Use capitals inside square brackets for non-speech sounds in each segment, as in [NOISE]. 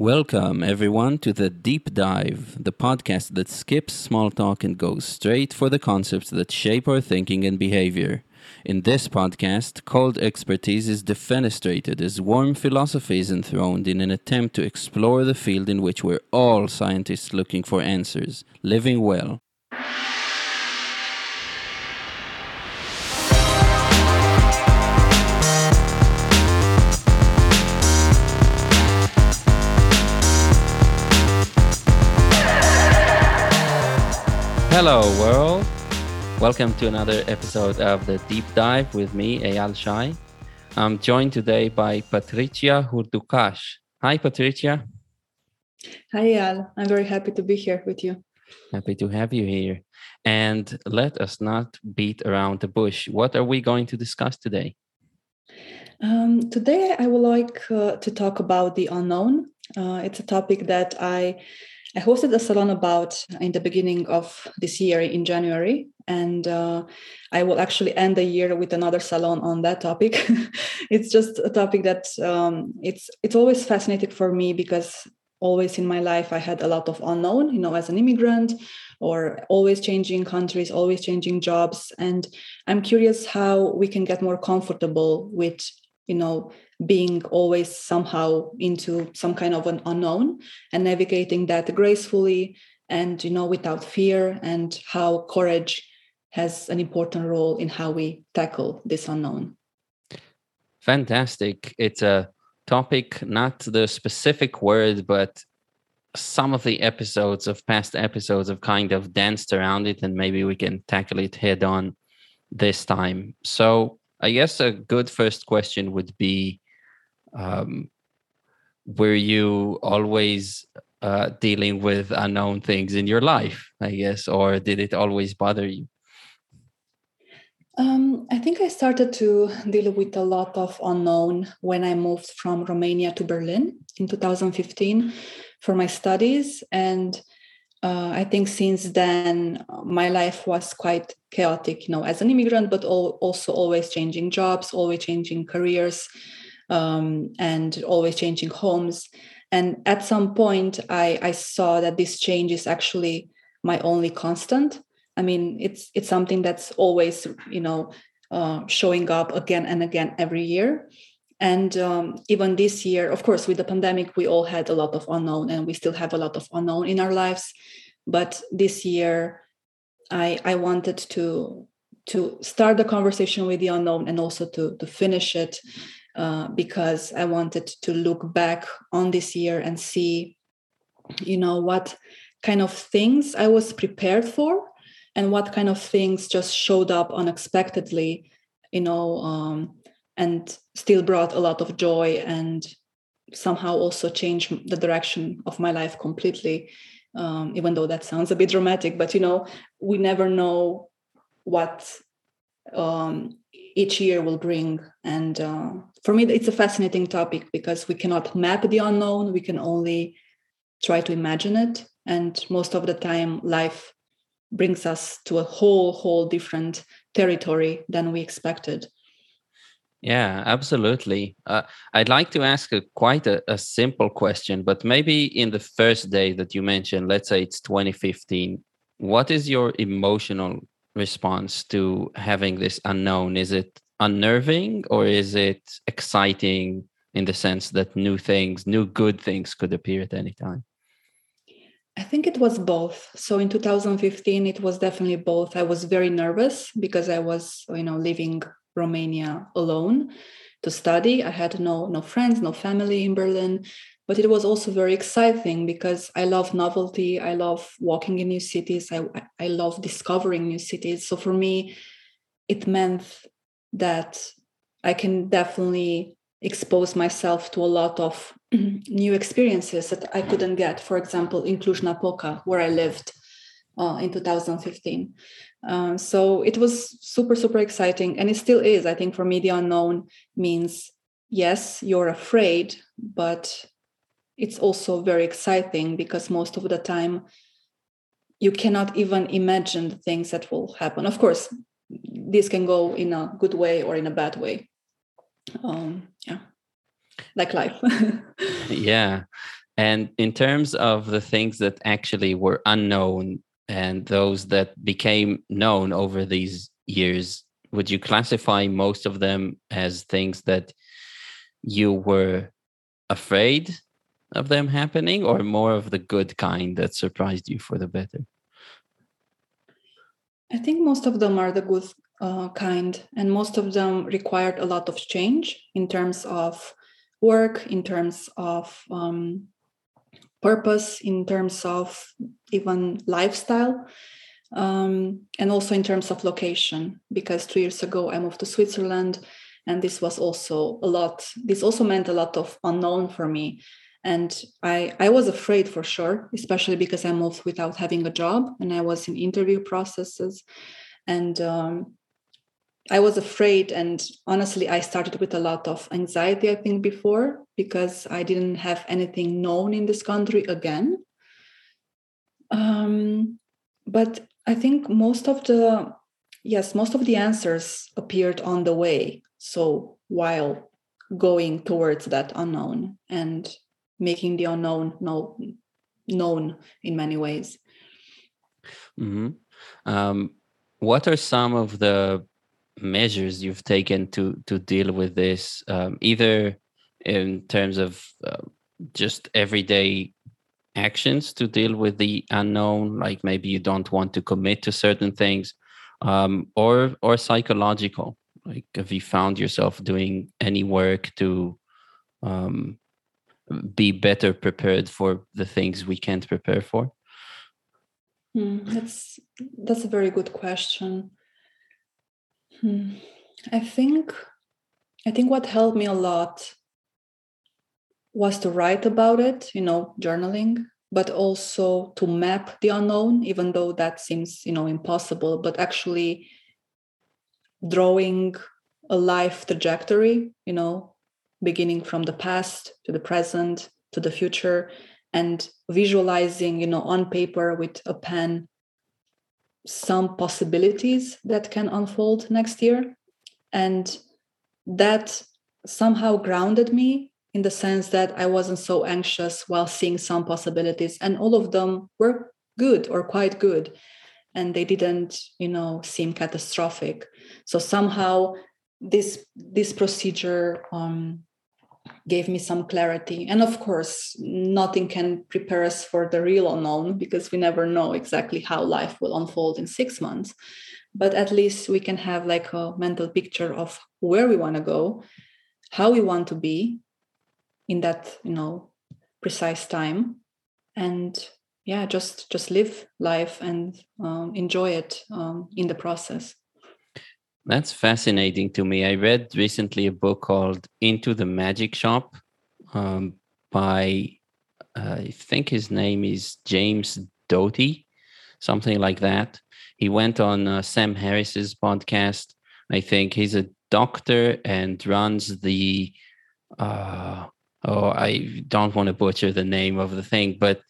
Welcome, everyone, to the Deep Dive, the podcast that skips small talk and goes straight for the concepts that shape our thinking and behavior. In this podcast, cold expertise is defenestrated as warm philosophy is enthroned in an attempt to explore the field in which we're all scientists looking for answers living well. Hello, world. Welcome to another episode of the Deep Dive with me, Eyal Shay. I'm joined today by Patricia Hurducaș. Hi, Patricia. Hi, Eyal. I'm very happy to be here with you. Happy to have you here. And let us not beat around the bush. What are we going to discuss today? Um, today, I would like uh, to talk about the unknown. Uh, it's a topic that I I hosted a salon about in the beginning of this year in January, and uh, I will actually end the year with another salon on that topic. [LAUGHS] it's just a topic that um, it's it's always fascinating for me because always in my life I had a lot of unknown, you know, as an immigrant or always changing countries, always changing jobs, and I'm curious how we can get more comfortable with you know being always somehow into some kind of an unknown and navigating that gracefully and you know without fear and how courage has an important role in how we tackle this unknown. Fantastic. It's a topic not the specific word but some of the episodes of past episodes have kind of danced around it and maybe we can tackle it head on this time. So i guess a good first question would be um, were you always uh, dealing with unknown things in your life i guess or did it always bother you um, I think I started to deal with a lot of unknown when I moved from Romania to Berlin in 2015 for my studies. And uh, I think since then, my life was quite chaotic, you know, as an immigrant, but also always changing jobs, always changing careers um, and always changing homes. And at some point, I, I saw that this change is actually my only constant. I mean, it's it's something that's always you know uh, showing up again and again every year. And um, even this year, of course, with the pandemic, we all had a lot of unknown, and we still have a lot of unknown in our lives. But this year, I I wanted to to start the conversation with the unknown and also to to finish it uh, because I wanted to look back on this year and see, you know, what kind of things I was prepared for and what kind of things just showed up unexpectedly, you know, um, and still brought a lot of joy and somehow also changed the direction of my life completely. Um, even though that sounds a bit dramatic, but you know, we never know what um, each year will bring. And uh, for me, it's a fascinating topic because we cannot map the unknown, we can only try to imagine it. And most of the time, life brings us to a whole, whole different territory than we expected. Yeah, absolutely. Uh, I'd like to ask a quite a, a, simple question, but maybe in the first day that you mentioned, let's say it's 2015, what is your emotional response to having this unknown? Is it unnerving or is it exciting in the sense that new things, new good things could appear at any time? I think it was both. So in 2015, it was definitely both. I was very nervous because I was, you know, leaving Romania alone to study. I had no no friends, no family in Berlin but it was also very exciting because I love novelty. I love walking in new cities. I, I love discovering new cities. So for me, it meant that I can definitely expose myself to a lot of [CLEARS THROAT] new experiences that I couldn't get. For example, in Cluj-Napoca, where I lived uh, in 2015. Uh, so it was super, super exciting. And it still is. I think for me, the unknown means yes, you're afraid, but it's also very exciting because most of the time you cannot even imagine the things that will happen. Of course this can go in a good way or in a bad way. Um, yeah. Like life. [LAUGHS] Yeah. And in terms of the things that actually were unknown and those that became known over these years, would you classify most of them as things that you were afraid of them happening or more of the good kind that surprised you for the better? I think most of them are the good uh, kind, and most of them required a lot of change in terms of work, in terms of um, purpose, in terms of even lifestyle, um, and also in terms of location. Because two years ago, I moved to Switzerland, and this was also a lot. This also meant a lot of unknown for me and I, I was afraid for sure especially because i moved without having a job and i was in interview processes. And um, i was afraid and honestly i started with a lot of anxiety i think before because i didn't have anything known in this country again. Um, but i think most of the yes most of the answers appeared on the way so while going towards that unknown. And making the unknown know, known in many ways. Mm-hmm. Um, what are some of the measures you've taken to to deal with this, um, either in terms of uh, just everyday actions to deal with the unknown, like maybe you don't want to commit to certain things, um, or or psychological, like have you found yourself doing any work to um, be better prepared for the things we can't prepare for? Hmm, that's that's a very good question. Hmm. I think I think what helped me a lot was to write about it, you know, journaling, but also to map the unknown, even though that seems, you know, impossible, but actually drawing a life trajectory, you know, beginning from the past to the present to the future and visualizing you know on paper with a pen some possibilities that can unfold next year. And that somehow grounded me in the sense that i wasn't so anxious while seeing some possibilities and all of them were good or quite good and they didn't you know seem catastrophic. So somehow this this procedure um, gave me some clarity. And of course, nothing can prepare us for the real unknown because we never know exactly how life will unfold in six months. But at least we can have like a mental picture of where we want to go, how we want to be in that, you know, precise time. And yeah, just just live life and um, enjoy it um, in the process. That's fascinating to me. I read recently a book called Into the Magic Shop um, by, uh, I think his name is James Doty, something like that. He went on uh, Sam Harris's podcast. I think he's a doctor and runs the, uh, oh, I don't want to butcher the name of the thing, but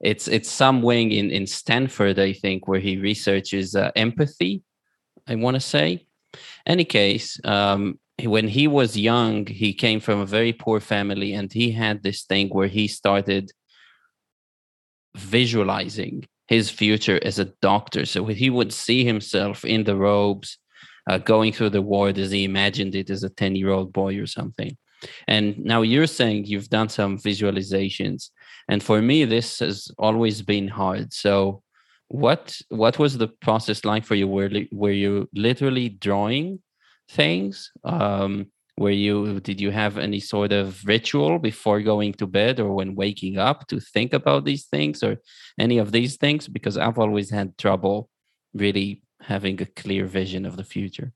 it's it's some wing in in Stanford, I think, where he researches uh, empathy. I want to say, any case, um, when he was young, he came from a very poor family, and he had this thing where he started visualizing his future as a doctor. So he would see himself in the robes, uh, going through the ward as he imagined it as a 10 year old boy or something. And now you're saying you've done some visualizations. And for me, this has always been hard. So what what was the process like for you? Were were you literally drawing things? Um were you did you have any sort of ritual before going to bed or when waking up to think about these things or any of these things? Because i've always had trouble really having a clear vision of the future.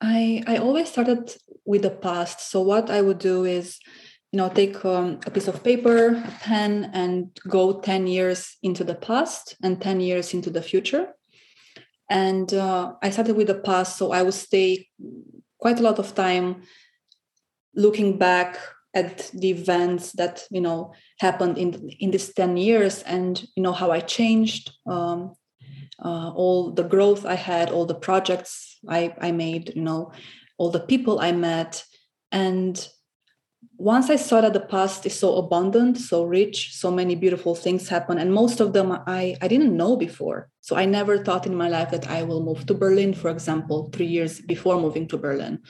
I i always started with the past. So what i would do is you know take um, a piece of paper a pen and go 10 years into the past and 10 years into the future. And uh, i started with the past so i would stay quite a lot of time looking back at the events that you know happened in in these 10 years and you know how i changed um, uh, all the growth i had all the projects i i made you know all the people i met. And once I saw that the past is so abundant, so rich, so many beautiful things happen, and most of them I, I didn't know before. So I never thought in my life that I will move to Berlin, for example, three years before moving to Berlin,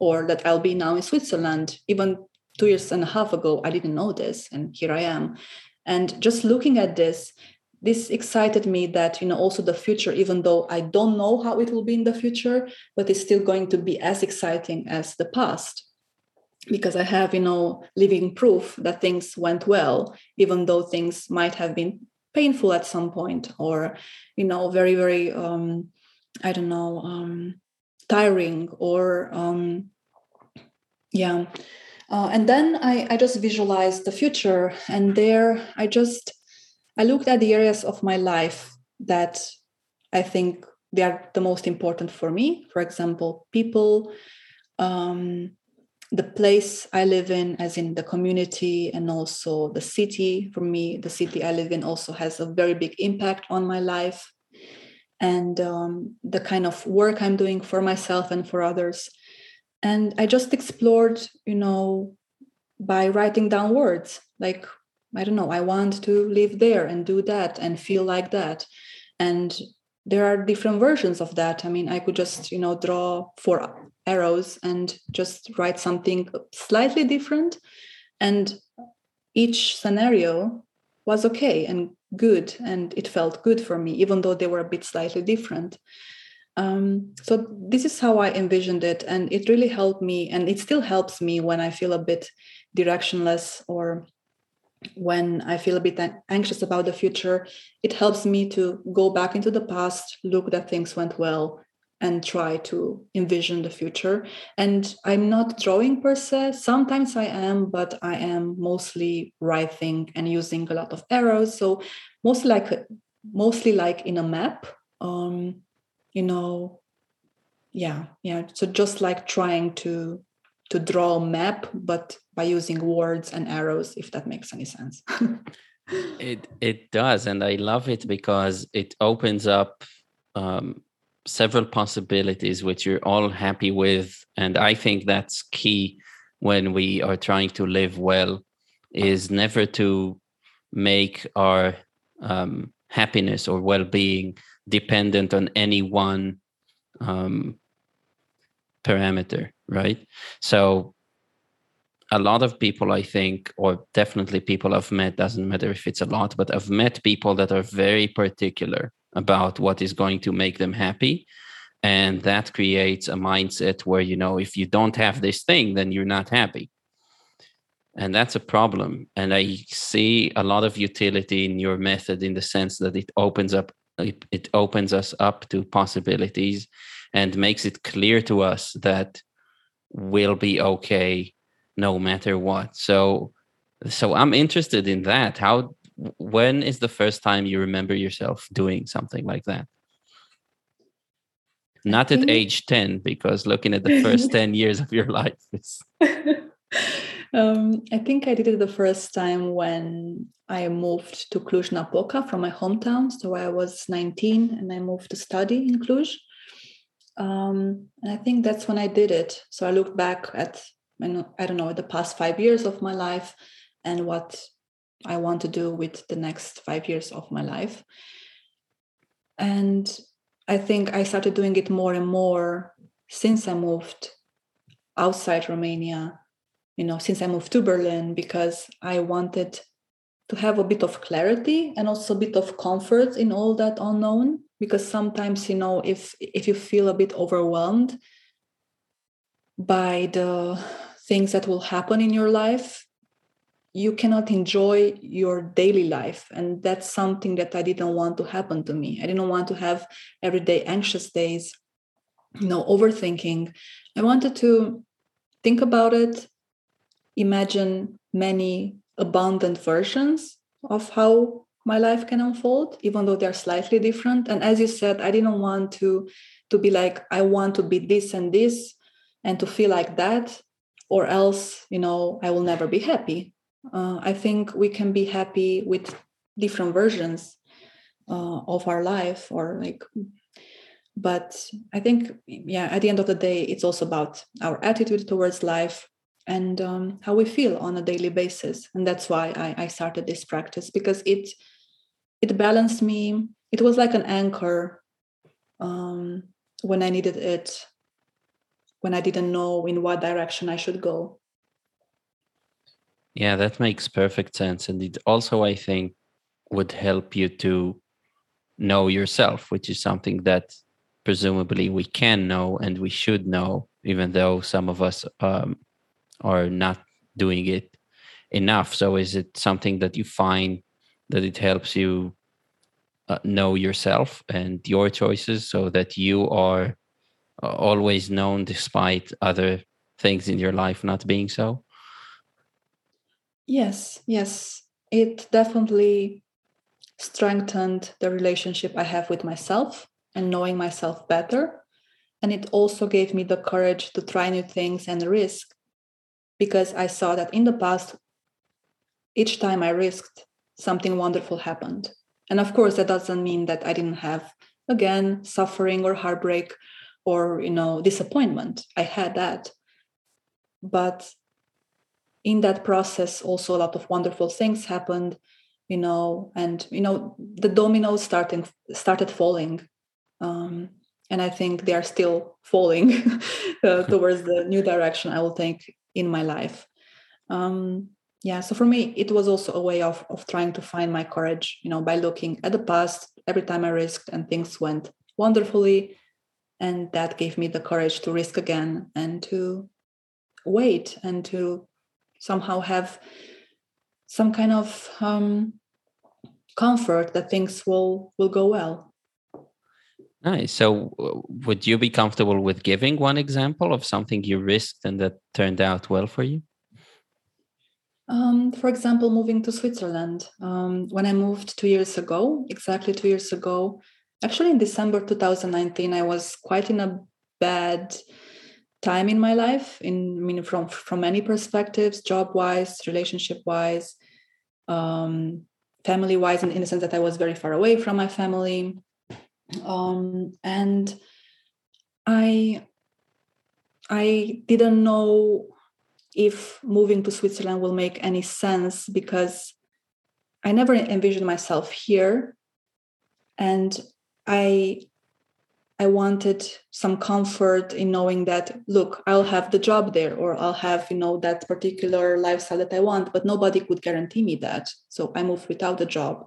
or that I'll be now in Switzerland. Even two years and a half ago, I didn't know this, and here I am. And just looking at this, this excited me that you know also the future even though i don't know how it will be in the future but it's still going to be as exciting as the past because I have, you know, living proof that things went well, even though things might have been painful at some point or, you know, very, very, um, I don't know, um, tiring or, um, yeah. Uh, and then I, I just visualized the future. And there I just, I looked at the areas of my life that I think they are the most important for me. For example, people, um, the place I live in, as in the community and also the city. For me, the city I live in also has a very big impact on my life and um, the kind of work I'm doing for myself and for others. And I just explored, you know, by writing down words like, I don't know, I want to live there and do that and feel like that. And there are different versions of that. I mean, I could just, you know, draw four arrows and just write something slightly different. And each scenario was okay and good, and it felt good for me, even though they were a bit slightly different. Um, so this is how I envisioned it, and it really helped me, and it still helps me when I feel a bit directionless or when I feel a bit anxious about the future, it helps me to go back into the past, look that things went well, and try to envision the future. And I'm not drawing per se. Sometimes I am, but I am mostly writing and using a lot of arrows. So mostly like mostly like in a map. Um, you know, yeah, yeah. So just like trying to to draw a map, but by using words and arrows, if that makes any sense. [LAUGHS] it it does, and I love it because it opens up um, several possibilities which you're all happy with, and I think that's key when we are trying to live well. Is never to make our um, happiness or well-being dependent on any one um, parameter, right? So a lot of people, I think, or definitely people I've met, doesn't matter if it's a lot, but I've met people that are very particular about what is going to make them happy. And that creates a mindset where, you know, if you don't have this thing, then you're not happy. And that's a problem. And I see a lot of utility in your method in the sense that it opens up it, opens us up to possibilities and makes it clear to us that we'll be okay no matter what so so i'm interested in that how when is the first time you remember yourself doing something like that? Not at age 10 because looking at the first [LAUGHS] 10 years of your life is [LAUGHS] um, i think i did it the first time when i moved to cluj-napoca from my hometown. So i was 19 and i moved to study in cluj. Um, and I think that's when I did it. So I looked back at, I don't know, the past five years of my life and what I want to do with the next five years of my life. And I think I started doing it more and more since I moved outside Romania, you know, since I moved to Berlin, because I wanted to have a bit of clarity and also a bit of comfort in all that unknown because sometimes you know if if you feel a bit overwhelmed by the things that will happen in your life you cannot enjoy your daily life. And that's something that i didn't want to happen to me. I didn't want to have everyday anxious days you know overthinking. I wanted to think about it imagine many abundant versions of how my life can unfold even though they're slightly different. And as you said i didn't want to to be like i want to be this and this and to feel like that or else you know i will never be happy uh, i think we can be happy with different versions uh, of our life or like but i think yeah at the end of the day it's also about our attitude towards life and um, how we feel on a daily basis. And that's why I, I started this practice because it it balanced me. It was like an anchor um, when i needed it when i didn't know in what direction i should go yeah that makes perfect sense and it also i think would help you to know yourself which is something that presumably we can know and we should know even though some of us um, are not doing it enough. So is it something that you find that it helps you uh, know yourself and your choices so that you are uh, always known despite other things in your life not being so yes yes it definitely strengthened the relationship i have with myself and knowing myself better and it also gave me the courage to try new things and risk because I saw that in the past, each time I risked, something wonderful happened. And of course, that doesn't mean that I didn't have, again, suffering or heartbreak or, you know, disappointment. I had that. But in that process, also a lot of wonderful things happened, you know, and, you know, the dominoes starting, started falling. Um, and I think they are still falling [LAUGHS] uh, [LAUGHS] towards the new direction I will take in my life. Um, yeah, so for me, it was also a way of of trying to find my courage, you know, by looking at the past. Every time I risked and things went wonderfully, and that gave me the courage to risk again and to wait and to somehow have some kind of um, comfort that things will will go well Nice. So, would you be comfortable with giving one example of something you risked and that turned out well for you? Um, for example, moving to Switzerland. Um, when I moved two years ago, exactly two years ago, actually in December 2019, I was quite in a bad time in my life. In I mean, from from many perspectives, job wise, relationship wise, um, family wise, in, in the sense that I was very far away from my family um, and I I didn't know if moving to Switzerland will make any sense because I never envisioned myself here, and I I wanted some comfort in knowing that look, I'll have the job there or I'll have, you know, that particular lifestyle that I want, but nobody could guarantee me that. So I moved without a job.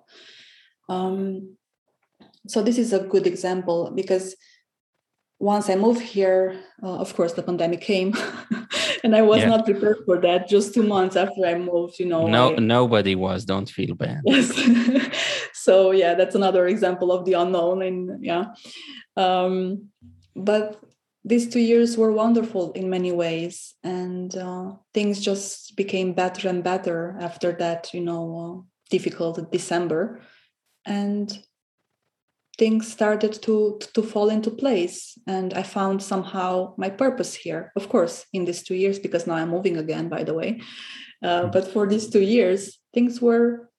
Um, so this is a good example because once I moved here, uh, of course, the pandemic came, [LAUGHS] and I was yeah. not prepared for that. Just two months after I moved, you know. No, I, nobody was. Don't feel bad. [LAUGHS] Yes. So yeah, that's another example of the unknown, and yeah, um, but these two years were wonderful in many ways, and uh, things just became better and better after that. You know, uh, difficult December, and things started to to fall into place and i found somehow my purpose here of course in these two years because now i'm moving again by the way uh, mm-hmm. but for these two years things were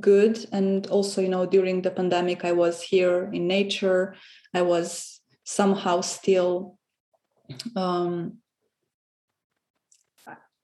good and also you know during the pandemic i was here in nature i was somehow still um,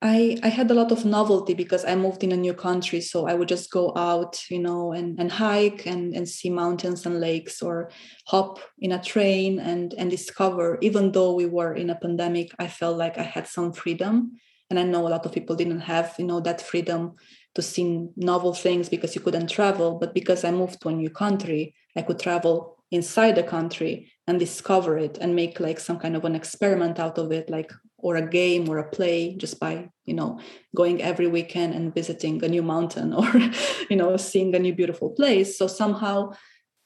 I, I had a lot of novelty because I moved in a new country. So I would just go out, you know, and, and hike and, and see mountains and lakes or hop in a train and, and discover. Even though we were in a pandemic, I felt like I had some freedom. And I know a lot of people didn't have, you know, that freedom to see novel things because you couldn't travel. But because I moved to a new country, I could travel inside the country and discover it and make like some kind of an experiment out of it like or a game or a play just by you know going every weekend and visiting a new mountain [LAUGHS] or you know seeing a new beautiful place so somehow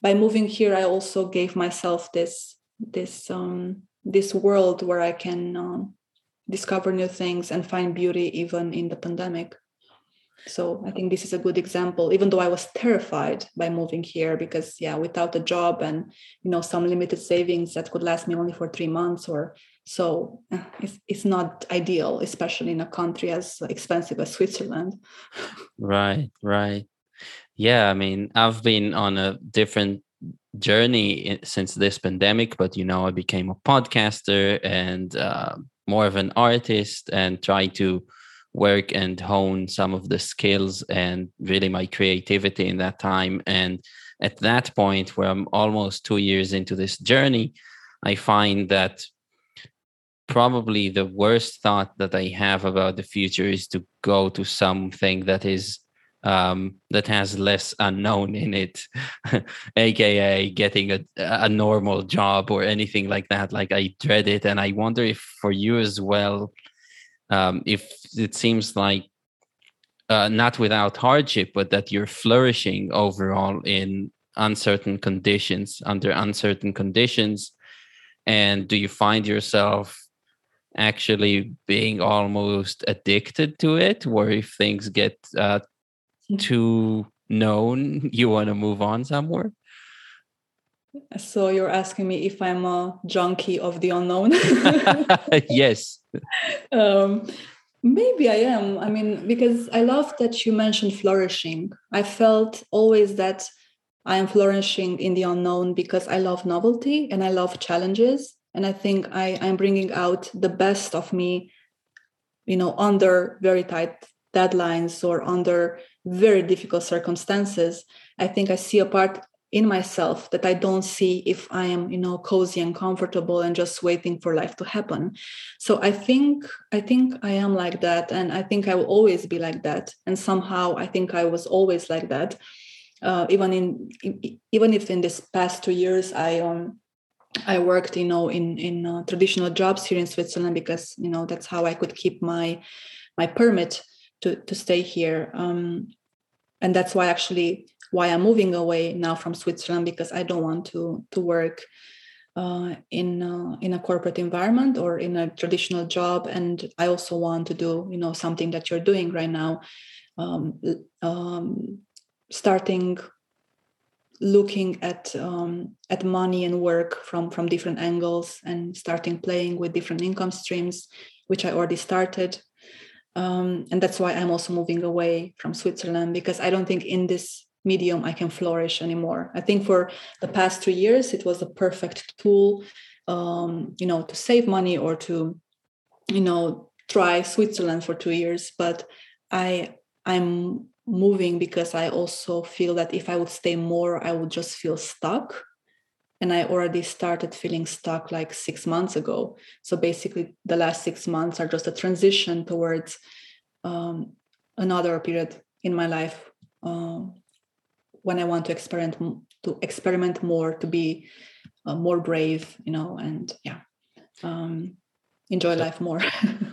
by moving here i also gave myself this this um this world where i can um, discover new things and find beauty even in the pandemic so i think this is a good example even though i was terrified by moving here because yeah without a job and you know some limited savings that could last me only for three months or so uh, it's, it's not ideal especially in a country as expensive as switzerland. Right right. Yeah i mean i've been on a different journey since this pandemic but you know i became a podcaster and uh, more of an artist and try to work and hone some of the skills and really my creativity in that time. And at that point, where I'm almost two years into this journey, I find that probably the worst thought that I have about the future is to go to something that is um, that has less unknown in it, [LAUGHS] aka getting a, a normal job or anything like that. Like I dread it, and I wonder if for you as well, um, if it seems like uh, not without hardship, but that you're flourishing overall in uncertain conditions, under uncertain conditions. And do you find yourself actually being almost addicted to it, where if things get uh, too known, [LAUGHS] you want to move on somewhere? So you're asking me if I'm a junkie of the unknown? [LAUGHS] yes. [LAUGHS] Um, maybe I am. I mean, because I love that you mentioned flourishing. I felt always that I am flourishing in the unknown because I love novelty and I love challenges. And I think I, I'm bringing out the best of me, you know, under very tight deadlines or under very difficult circumstances. I think I see a part in myself that I don't see if I am, you know, cozy and comfortable and just waiting for life to happen. So I think I think I am like that, and I think I will always be like that. And somehow I think I was always like that. Uh, even in even if in this past two years I um I worked, you know, in in uh, traditional jobs here in Switzerland because you know that's how I could keep my my permit to to stay here. Um, and that's why actually why I'm moving away now from Switzerland because I don't want to to work uh, in uh, in a corporate environment or in a traditional job, and I also want to do you know something that you're doing right now, um, um, starting looking at um, at money and work from from different angles and starting playing with different income streams, which I already started. Um, and that's why I'm also moving away from Switzerland because I don't think in this medium I can flourish anymore. I think for the past three years, it was a perfect tool, um, you know, to save money or to, you know, try Switzerland for two years. But I I'm moving because I also feel that if I would stay more, I would just feel stuck. And I already started feeling stuck like six months ago. So basically, the last six months are just a transition towards um, another period in my life um, when I want to experiment to experiment more, to be uh, more brave, you know, and yeah, um, enjoy life more.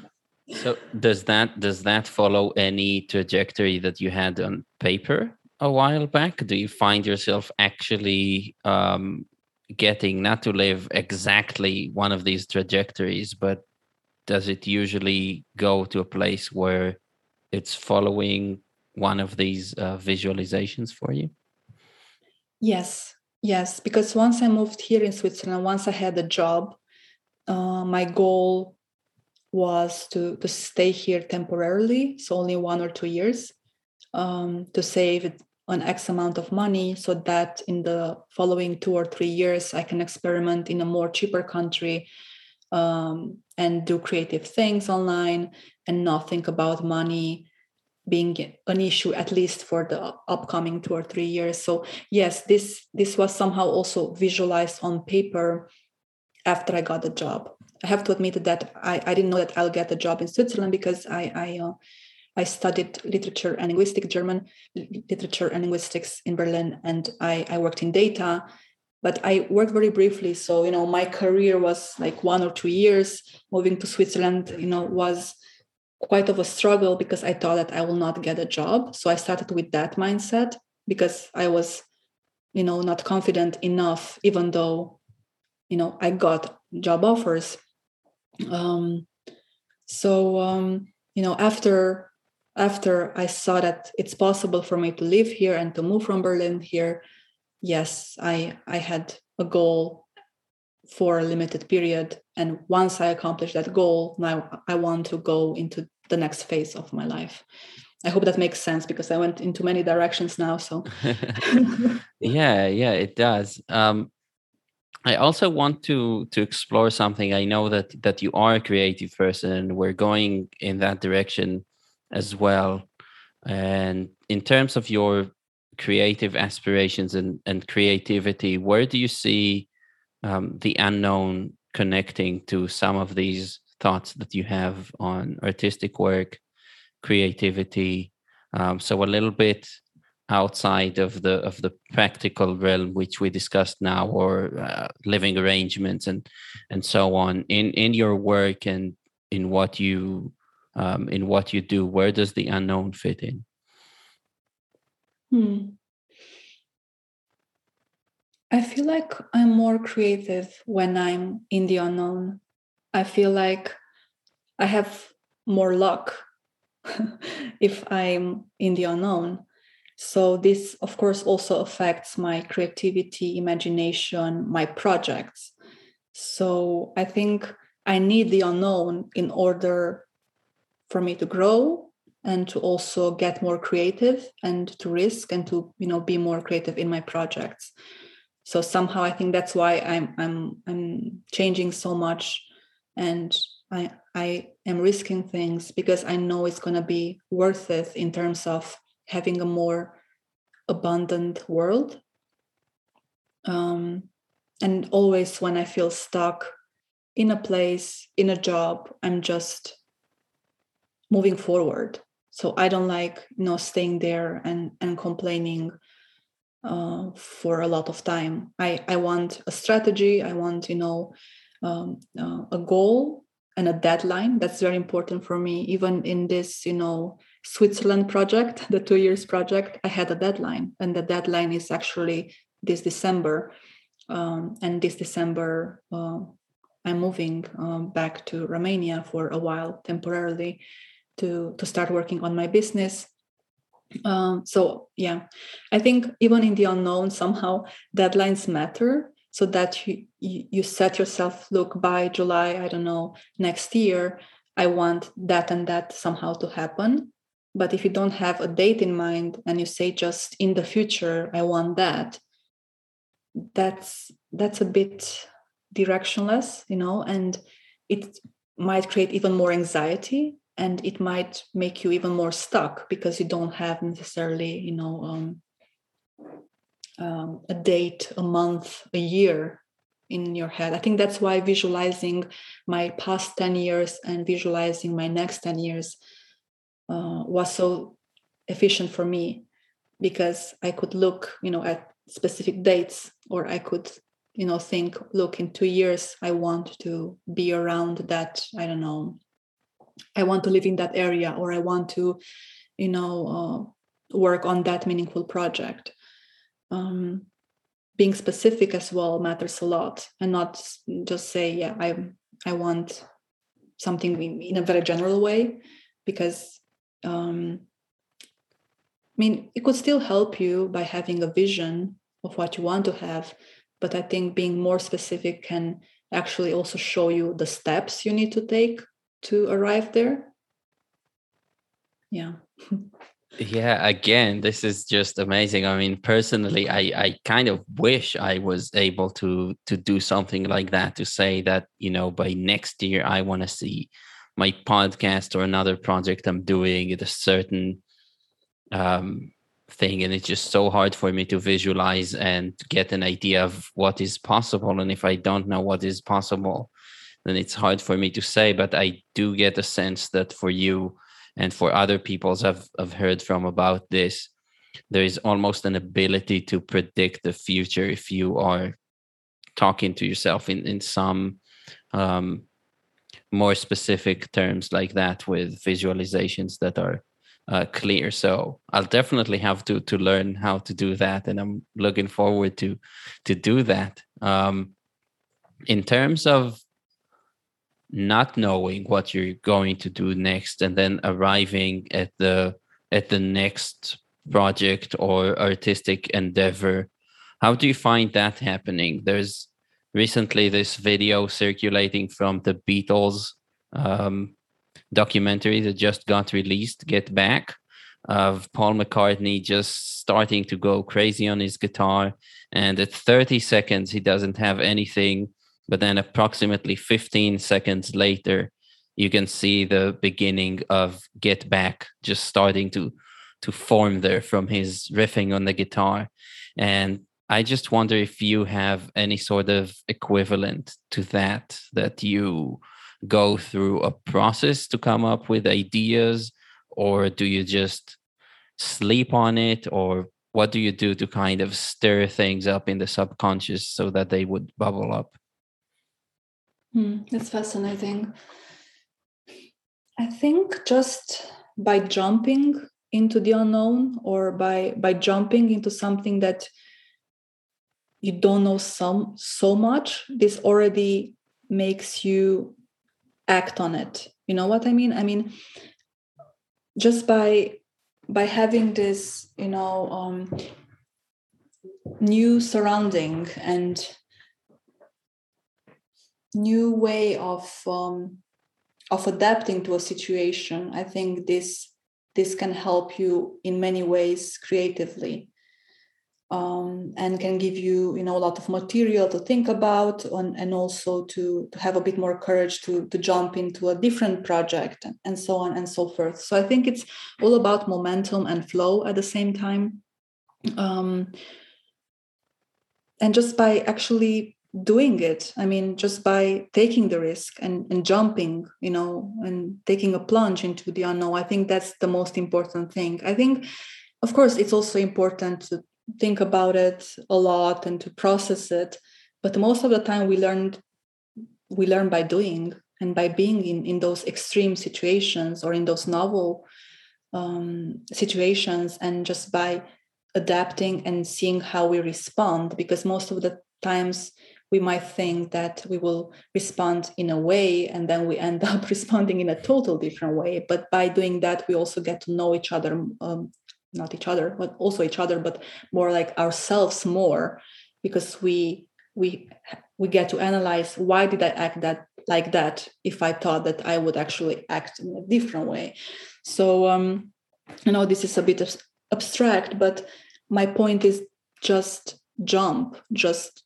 [LAUGHS] so does that does that follow any trajectory that you had on paper a while back? Do you find yourself actually um, getting not to live exactly one of these trajectories, but does it usually go to a place where it's following one of these uh, visualizations for you? Yes, yes. Because once I moved here in Switzerland, once I had a job, uh, my goal was to to stay here temporarily, so only one or two years, um, to save an X amount of money, so that in the following two or three years I can experiment in a more cheaper country um, and do creative things online and not think about money being an issue at least for the upcoming two or three years so yes this this was somehow also visualized on paper after i got the job i have to admit that i, I didn't know that i'll get a job in switzerland because i i uh, I studied literature and linguistic German literature and linguistics in Berlin, and I, I worked in data, but I worked very briefly. So you know, my career was like one or two years. Moving to Switzerland, you know, was quite of a struggle because I thought that I will not get a job. So I started with that mindset because I was, you know, not confident enough, even though, you know, I got job offers. Um, so um, you know, after after I saw that it's possible for me to live here and to move from Berlin here, yes, I I had a goal for a limited period. And once I accomplish that goal, now I want to go into the next phase of my life. I hope that makes sense because I went into many directions now. So, [LAUGHS] yeah, yeah, it does. Um, I also want to to explore something. I know that that you are a creative person, we're going in that direction as well. And in terms of your creative aspirations and, and creativity, where do you see um, the unknown connecting to some of these thoughts that you have on artistic work, creativity? Um, so a little bit outside of the of the practical realm which we discussed now or uh, living arrangements and and so on in in your work and in what you um, in what you do where does the unknown fit in hmm. i feel like i'm more creative when i'm in the unknown i feel like i have more luck [LAUGHS] if i'm in the unknown. So this of course also affects my creativity imagination my projects. So i think i need the unknown in order for me to grow and to also get more creative and to risk and to you know be more creative in my projects. So somehow i think that's why i'm i'm i'm changing so much and i i am risking things because i know it's going to be worth it in terms of having a more abundant world. Um, and always when I feel stuck in a place, in a job, I'm just moving forward. So I don't like you know staying there and and complaining uh, for a lot of time. I I want a strategy. I want you know um, uh, a goal and a deadline. That's very important for me. Even in this you know Switzerland project, [LAUGHS] the two years project, I had a deadline, and the deadline is actually this December. Um, and this December, uh, I'm moving um, back to Romania for a while temporarily to to start working on my business. Um, so yeah, I think even in the unknown, somehow deadlines matter so that you, you set yourself look by july i don't know next year i want that and that somehow to happen. But if you don't have a date in mind and you say just in the future, I want that, that's that's a bit directionless, you know, and it might create even more anxiety and it might make you even more stuck because you don't have necessarily, you know, um, um, a date, a month, a year in your head. I think that's why visualizing my past 10 years and visualizing my next 10 years uh, was so efficient for me because I could look, you know, at specific dates, or I could, you know, think, look, in two years, I want to be around that. I don't know. I want to live in that area, or I want to, you know, uh, work on that meaningful project. Um, being specific as well matters a lot, and not just say, yeah, I I want something in a very general way, because um, I mean, it could still help you by having a vision of what you want to have, but I think being more specific can actually also show you the steps you need to take to arrive there. Yeah. [LAUGHS] yeah again this is just amazing i mean personally i i kind of wish i was able to to do something like that to say that you know by next year i want to see my podcast or another project I'm doing at a certain um, thing, and it's just so hard for me to visualize and get an idea of what is possible. And if I don't know what is possible, then it's hard for me to say. But I do get a sense that for you and for other peoples I've I've heard from about this, there is almost an ability to predict the future if you are talking to yourself in in some um, more specific terms like that with visualizations that are uh, clear. So I'll definitely have to to learn how to do that, and I'm looking forward to to do that. Um, in terms of not knowing what you're going to do next, and then arriving at the at the next project or artistic endeavor, how do you find that happening? There's recently this video circulating from the Beatles um, documentary that just got released, Get Back, of Paul McCartney just starting to go crazy on his guitar. And at 30 seconds, he doesn't have anything. But then, approximately 15 seconds later, you can see the beginning of Get Back just starting to to form there from his riffing on the guitar. And I just wonder if you have any sort of equivalent to that, that you go through a process to come up with ideas, or do you just sleep on it, or what do you do to kind of stir things up in the subconscious so that they would bubble up? Hmm, that's fascinating. I think just by jumping into the unknown or by by jumping into something that you don't know some so much this already makes you act on it you know what i mean i mean just by by having this you know um, new surrounding and new way of um, of adapting to a situation. I think this this can help you in many ways creatively um, and can give you you know a lot of material to think about and, and also to, to have a bit more courage to, to jump into a different project and so on and so forth. So i think it's all about momentum and flow at the same time. Um, and just by actually doing it i mean just by taking the risk and, and jumping you know and taking a plunge into the unknown i think that's the most important thing. I think of course it's also important to think about it a lot and to process it but most of the time we learned we learn by doing and by being in, in those extreme situations or in those novel um, situations and just by adapting and seeing how we respond because most of the times we might think that we will respond in a way and then we end [LAUGHS] up responding in a total different way. But by doing that we also get to know each other um, not each other but also each other but more like ourselves more because we we we get to analyze why did i act that like that if i thought that i would actually act in a different way. So um i know this is a bit abstract but my point is just jump just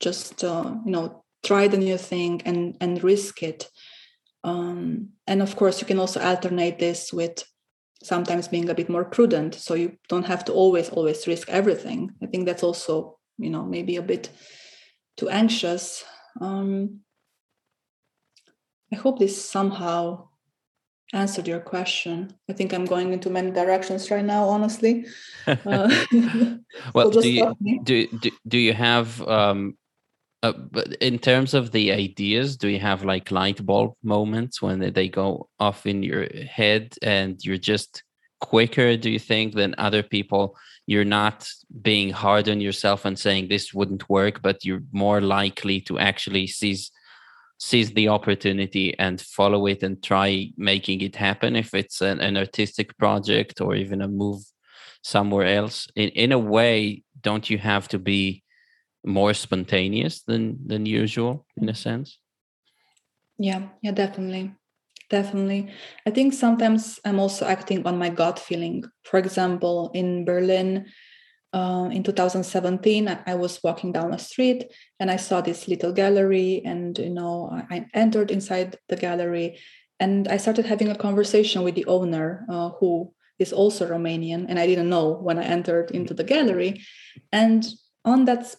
just uh, you know try the new thing and and risk it. Um, and of course you can also alternate this with sometimes being a bit more prudent. So you don't have to always always risk everything. I think that's also you know maybe a bit too anxious. Um, i hope this somehow answered your question. I think i'm going into many directions right now honestly. [LAUGHS] Uh, [LAUGHS] well so do, you, do, do, do you have um, uh, but in terms of the ideas, do you have like light bulb moments when they go off in your head and you're just quicker, do you think, than other people? You're not being hard on yourself and saying this wouldn't work, but you're more likely to actually seize seize the opportunity and follow it and try making it happen if it's an, an artistic project or even a move somewhere else. In in a way, don't you have to be more spontaneous than than usual in a sense? Yeah yeah definitely. Definitely. I think sometimes i'm also acting on my gut feeling. For example in berlin uh, in 2017 I, I was walking down a street and i saw this little gallery and you know i entered inside the gallery and i started having a conversation with the owner uh, who is also romanian and i didn't know when i entered into the gallery. And on that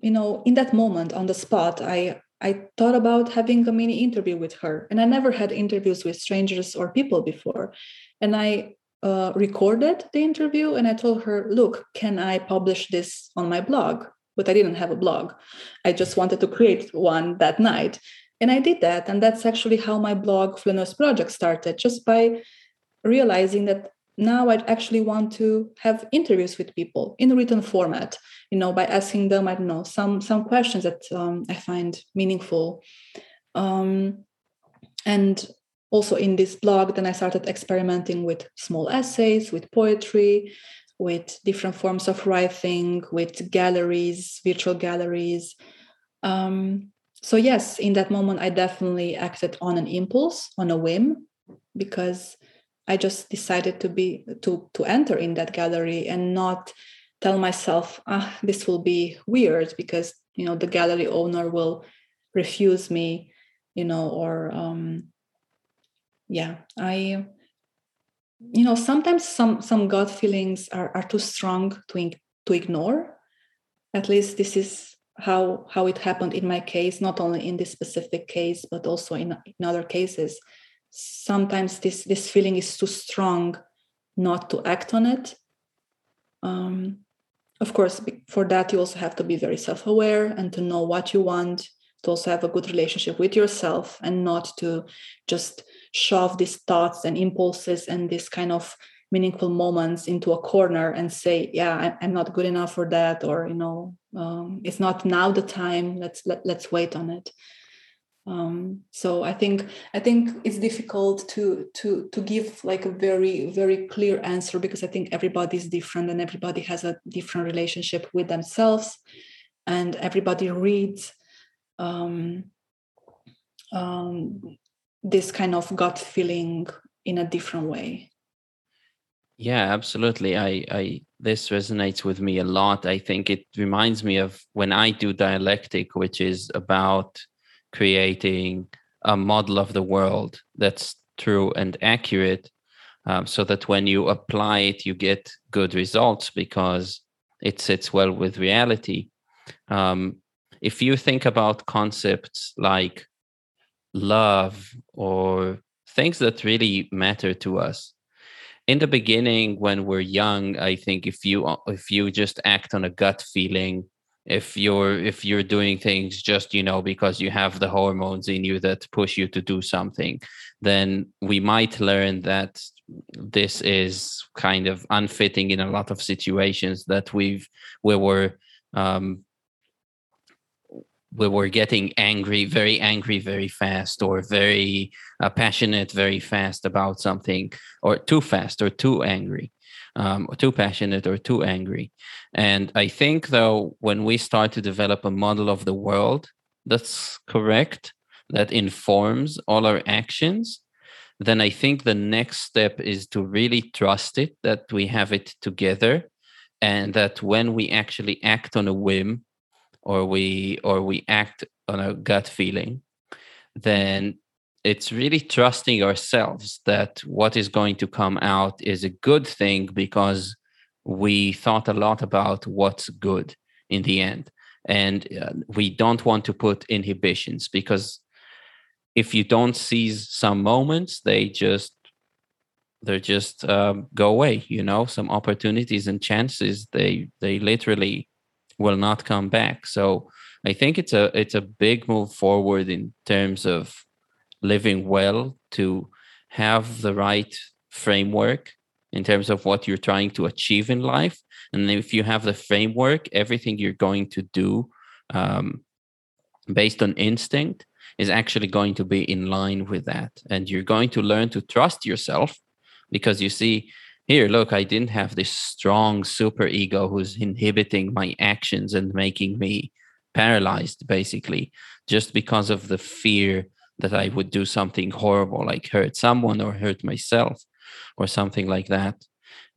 you know in that moment on the spot i i thought about having a mini interview with her. And i never had interviews with strangers or people before. And i uh, recorded the interview and i told her look can i publish this on my blog? But i didn't have a blog. I just wanted to create one that night. And i did that. And that's actually how my blog Flaneuse Project started just by realizing that now i actually want to have interviews with people in written format you know by asking them i don't know some some questions that um, i find meaningful. Um, and also in this blog then i started experimenting with small essays with poetry with different forms of writing with galleries virtual galleries. Um, so yes in that moment i definitely acted on an impulse on a whim because i just decided to be to to enter in that gallery and not tell myself ah this will be weird because you know the gallery owner will refuse me you know or um yeah i you know sometimes some some gut feelings are, are too strong to to ignore. At least this is how how it happened in my case not only in this specific case but also in, in other cases sometimes this this feeling is too strong not to act on it. Um, of course for that you also have to be very self-aware and to know what you want to also have a good relationship with yourself and not to just shove these thoughts and impulses and this kind of meaningful moments into a corner and say yeah i'm not good enough for that or you know um, it's not now the time. Let's let, let's wait on it um, so i think i think it's difficult to to to give like a very very clear answer because i think everybody is different and everybody has a different relationship with themselves and everybody reads um, um, this kind of gut feeling in a different way. Yeah absolutely. I i this resonates with me a lot. I think it reminds me of when i do dialectic which is about creating a model of the world that's true and accurate um, so that when you apply it you get good results because it sits well with reality. Um, if you think about concepts like love or things that really matter to us in the beginning when we're young i think if you if you just act on a gut feeling if you're if you're doing things just you know because you have the hormones in you that push you to do something then we might learn that this is kind of unfitting in a lot of situations that we've where we're um, we were getting angry, very angry, very fast, or very uh, passionate, very fast about something, or too fast, or too angry, um, or too passionate, or too angry. And I think, though, when we start to develop a model of the world that's correct, that informs all our actions, then I think the next step is to really trust it, that we have it together, and that when we actually act on a whim, or we or we act on a gut feeling then it's really trusting ourselves that what is going to come out is a good thing because we thought a lot about what's good in the end and uh, we don't want to put inhibitions because if you don't seize some moments they just they just um, go away you know some opportunities and chances they they literally will not come back. So I think it's a it's a big move forward in terms of living well to have the right framework in terms of what you're trying to achieve in life. And if you have the framework, everything you're going to do um, based on instinct is actually going to be in line with that. And you're going to learn to trust yourself because you see, here look i didn't have this strong super ego who's inhibiting my actions and making me paralyzed basically just because of the fear that i would do something horrible like hurt someone or hurt myself or something like that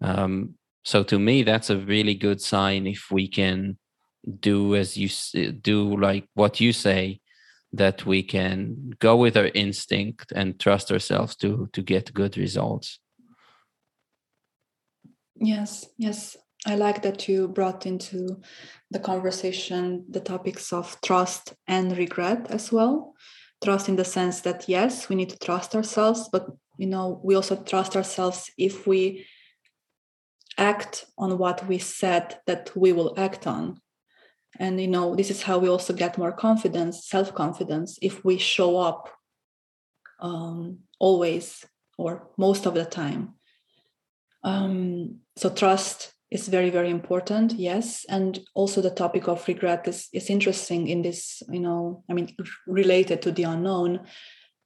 um, so to me that's a really good sign if we can do as you do like what you say that we can go with our instinct and trust ourselves to to get good results Yes, yes. I like that you brought into the conversation the topics of trust and regret as well. Trust in the sense that yes, we need to trust ourselves, but you know, we also trust ourselves if we act on what we said that we will act on. And you know, this is how we also get more confidence, self-confidence, if we show up um, always or most of the time um, so trust is very very important yes. And also the topic of regret is, is interesting in this you know i mean related to the unknown.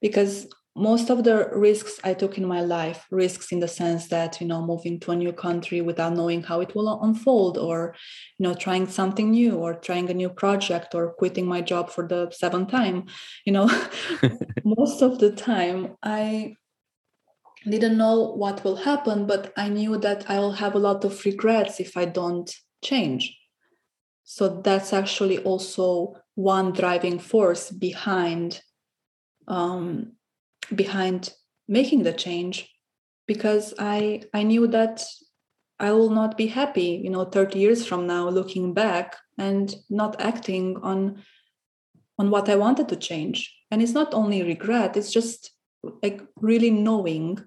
Because most of the risks i took in my life risks in the sense that you know moving to a new country without knowing how it will unfold or you know trying something new or trying a new project or quitting my job for the seventh time you know [LAUGHS] most of the time i didn't know what will happen, but I knew that I will have a lot of regrets if I don't change. So that's actually also one driving force behind um, behind making the change, because I I knew that I will not be happy, you know, 30 years from now, looking back and not acting on on what I wanted to change. And it's not only regret; it's just like really knowing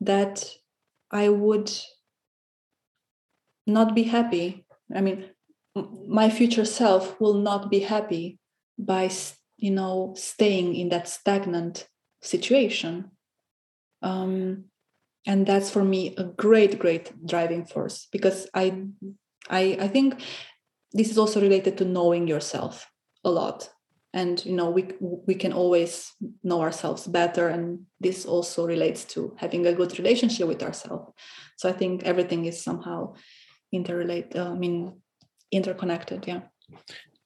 that I would not be happy. I mean, my future self will not be happy by you know staying in that stagnant situation. Um, and that's for me a great, great driving force because I, I, I think this is also related to knowing yourself a lot and you know we we can always know ourselves better. And this also relates to having a good relationship with ourselves. So i think everything is somehow interrelated uh, i mean interconnected yeah.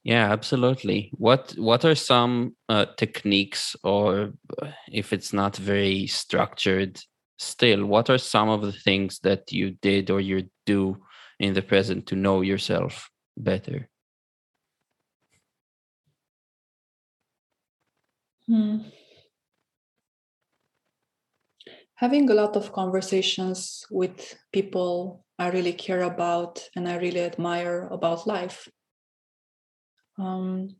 Yeah absolutely. What what are some uh, techniques or if it's not very structured still what are some of the things that you did or you do in the present to know yourself better Hmm. Having a lot of conversations with people I really care about and I really admire about life. Um,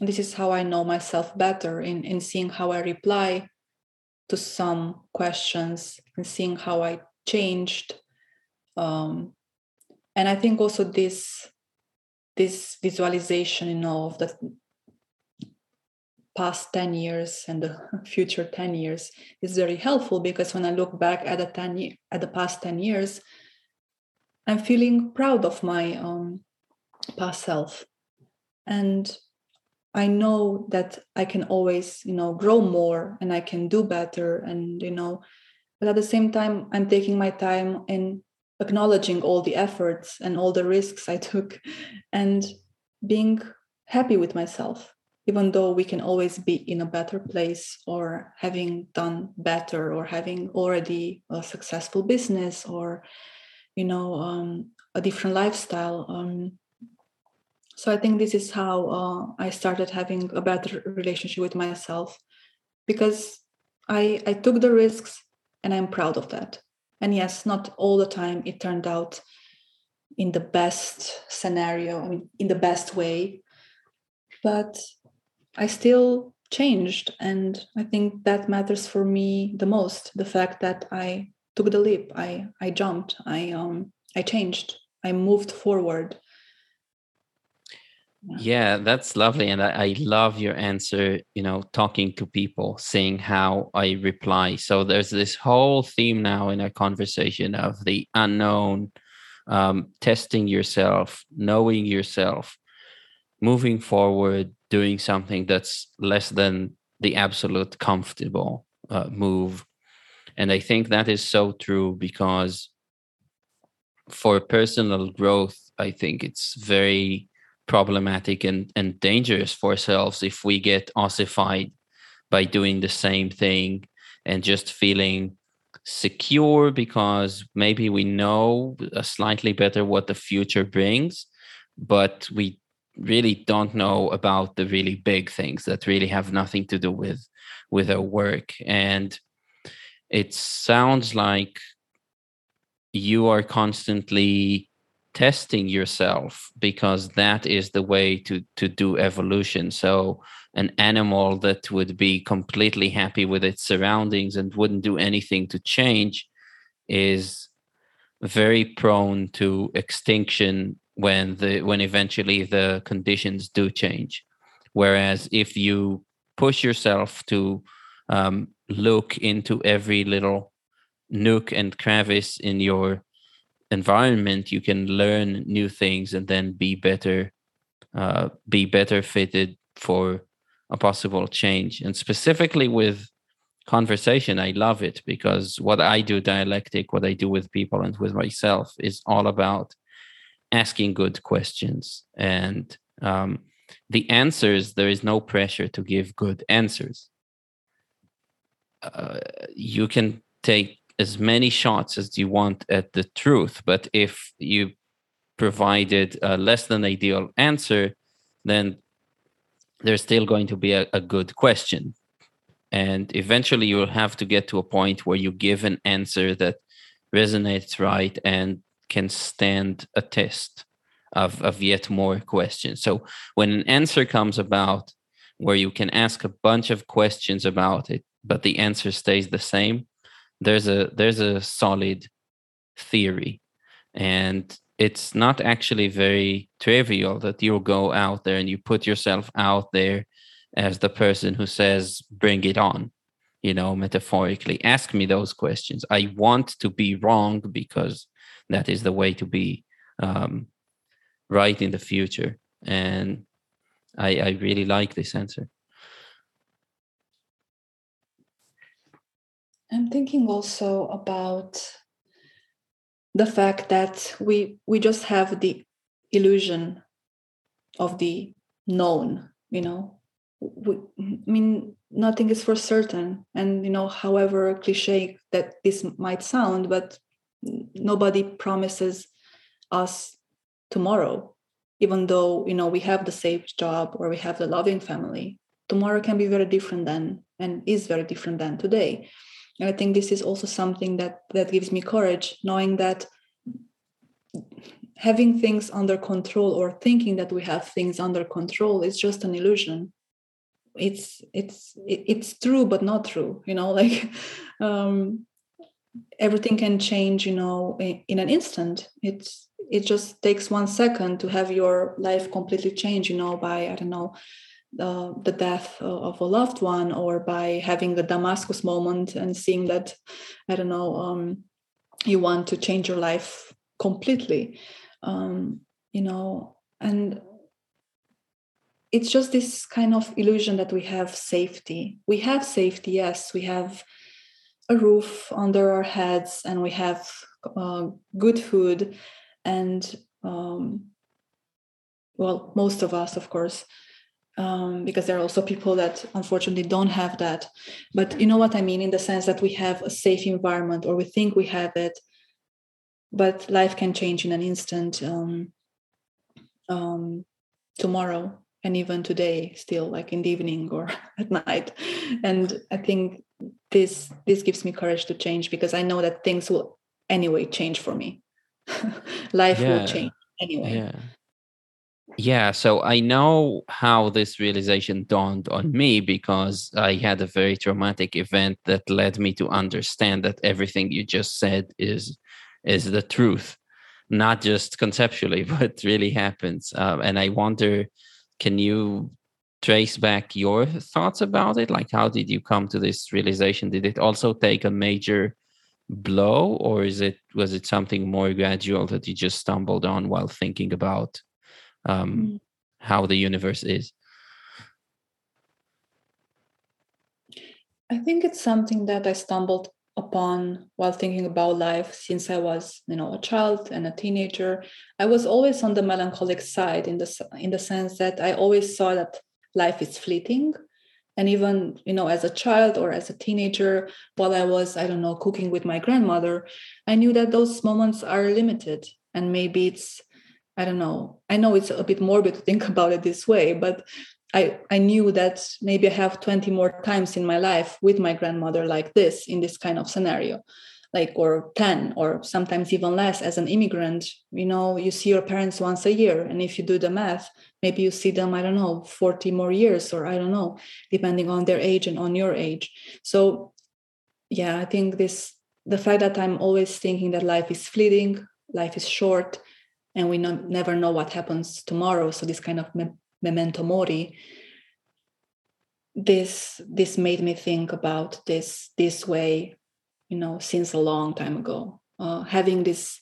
this is how I know myself better in, in seeing how I reply to some questions and seeing how I changed. Um, and I think also this this visualization, you know, of the past 10 years and the [LAUGHS] future 10 years is very helpful because when I look back at the 10 at the past 10 years, I'm feeling proud of my um, past self. And I know that I can always, you know, grow more and I can do better. And, you know, but at the same time, I'm taking my time in acknowledging all the efforts and all the risks I [LAUGHS] took and being happy with myself even though we can always be in a better place or having done better or having already a successful business or you know um, a different lifestyle um, so i think this is how uh, i started having a better relationship with myself because i i took the risks and i'm proud of that. And yes not all the time it turned out in the best scenario i mean in the best way but I still changed. And I think that matters for me the most. The fact that I took the leap, I I jumped, I um I changed, I moved forward. Yeah, that's lovely. And I, I love your answer, you know, talking to people, seeing how I reply. So there's this whole theme now in our conversation of the unknown, um, testing yourself, knowing yourself, moving forward, doing something that's less than the absolute comfortable uh, move. And I think that is so true because for personal growth, I think it's very problematic and, and dangerous for ourselves if we get ossified by doing the same thing and just feeling secure because maybe we know slightly better what the future brings, but we really don't know about the really big things that really have nothing to do with with our work. And it sounds like you are constantly testing yourself because that is the way to to do evolution. So an animal that would be completely happy with its surroundings and wouldn't do anything to change is very prone to extinction when the when eventually the conditions do change. Whereas if you push yourself to um, look into every little nook and crevice in your environment you can learn new things and then be better uh, be better fitted for a possible change. And specifically with conversation i love it because what i do dialectic what i do with people and with myself is all about asking good questions and um, the answers there is no pressure to give good answers uh, you can take as many shots as you want at the truth. But if you provided a less than ideal answer, then there's still going to be a, a good question. And eventually you'll have to get to a point where you give an answer that resonates right and can stand a test of, of yet more questions. So when an answer comes about where you can ask a bunch of questions about it, but the answer stays the same, there's a there's a solid theory. And it's not actually very trivial that you go out there and you put yourself out there as the person who says, bring it on, you know, metaphorically. Ask me those questions. I want to be wrong because that is the way to be um, right in the future. And I, I really like this answer. I'm thinking also about the fact that we we just have the illusion of the known, you know. We, I mean, nothing is for certain, and you know, however cliche that this might sound, but nobody promises us tomorrow even though you know we have the safe job or we have the loving family tomorrow can be very different than and is very different than today. And i think this is also something that that gives me courage knowing that having things under control or thinking that we have things under control is just an illusion. It's it's it's true but not true you know [LAUGHS] like um everything can change you know in, in an instant. It's it just takes one second to have your life completely change you know by i don't know uh, the death of a loved one or by having the damascus moment and seeing that i don't know um, you want to change your life completely. Um, you know and it's just this kind of illusion that we have safety. We have safety yes. We have a roof under our heads and we have uh, good food and um, well most of us of course um, because there are also people that unfortunately don't have that. But you know what i mean in the sense that we have a safe environment or we think we have it but life can change in an instant um, um, tomorrow and even today still like in the evening or [LAUGHS] at night. And i think this this gives me courage to change because i know that things will anyway change for me. [LAUGHS] Life yeah. will change anyway. Yeah. Yeah so i know how this realization dawned on me because i had a very traumatic event that led me to understand that everything you just said is is the truth. Not just conceptually [LAUGHS] but really happens. Um, and i wonder can you trace back your thoughts about it? Like how did you come to this realization? Did it also take a major blow or is it was it something more gradual that you just stumbled on while thinking about um, mm. how the universe is? I think it's something that i stumbled upon while thinking about life since i was you know a child and a teenager i was always on the melancholic side in the in the sense that i always saw that life is fleeting. And even you know as a child or as a teenager while i was i don't know cooking with my grandmother i knew that those moments are limited. And maybe it's i don't know i know it's a bit morbid to think [LAUGHS] about it this way but I, I knew that maybe I have 20 more times in my life with my grandmother like this in this kind of scenario. Like or 10 or sometimes even less as an immigrant. You know you see your parents once a year and if you do the math maybe you see them i don't know 40 more years or i don't know depending on their age and on your age. So yeah i think this the fact that i'm always thinking that life is fleeting life is short and we no, never know what happens tomorrow. So this kind of memento mori this this made me think about this this way you know since a long time ago. Uh, having this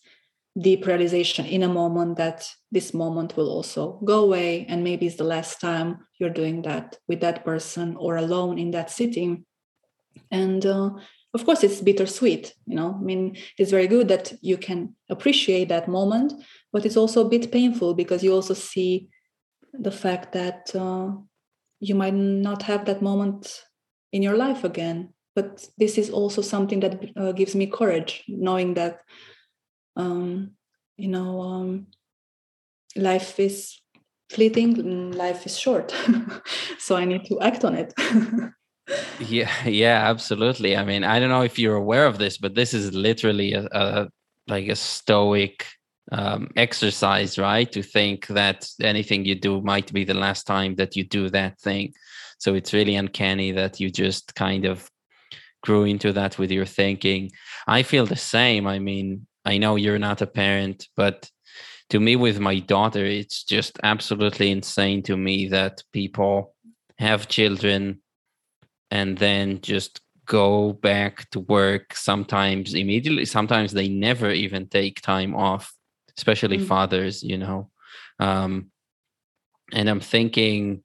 deep realization in a moment that this moment will also go away and maybe it's the last time you're doing that with that person or alone in that city and uh, of course it's bittersweet you know? I mean it's very good that you can appreciate that moment but it's also a bit painful because you also see the fact that uh, you might not have that moment in your life again. But this is also something that uh, gives me courage knowing that um, you know um, life is fleeting life is short. [LAUGHS] So i need to act on it. [LAUGHS] Yeah yeah absolutely. I mean i don't know if you're aware of this but this is literally a, a like a stoic um, exercise right? To think that anything you do might be the last time that you do that thing. So it's really uncanny that you just kind of grew into that with your thinking. I feel the same. I mean i know you're not a parent but to me with my daughter it's just absolutely insane to me that people have children and then just go back to work sometimes immediately. Sometimes they never even take time off especially mm-hmm. fathers you know um, and i'm thinking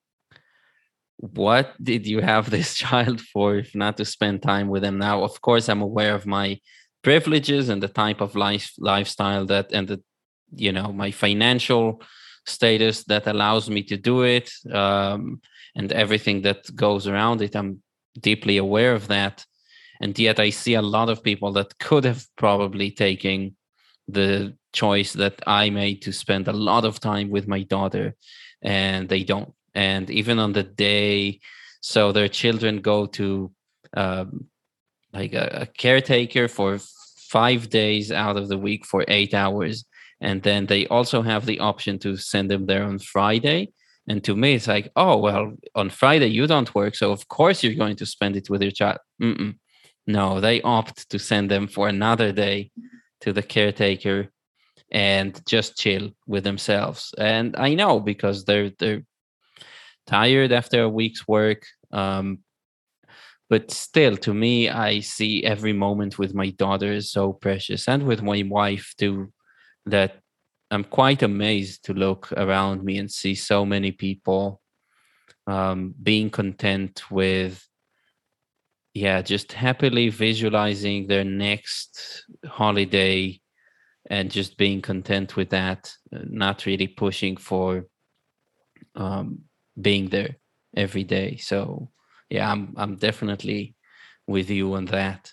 what did you have this [LAUGHS] child for if not to spend time with them? Now of course i'm aware of my privileges and the type of life lifestyle that and the you know my financial status that allows me to do it um, and everything that goes around it. I'm deeply aware of that. And yet i see a lot of people that could have probably taken the choice that i made to spend a lot of time with my daughter and they don't. And even on the day so their children go to um, like a, a caretaker for five days out of the week for eight hours and then they also have the option to send them there on friday. And to me it's like oh well on friday you don't work so of course you're going to spend it with your child. Mm-mm. no they opt to send them for another day to the caretaker and just chill with themselves. And i know because they're they're tired after a week's work um, but still to me i see every moment with my daughter is so precious and with my wife too that I'm quite amazed to look around me and see so many people um, being content with, yeah, just happily visualizing their next holiday and just being content with that, not really pushing for um, being there every day. So, yeah, I'm I'm definitely with you on that.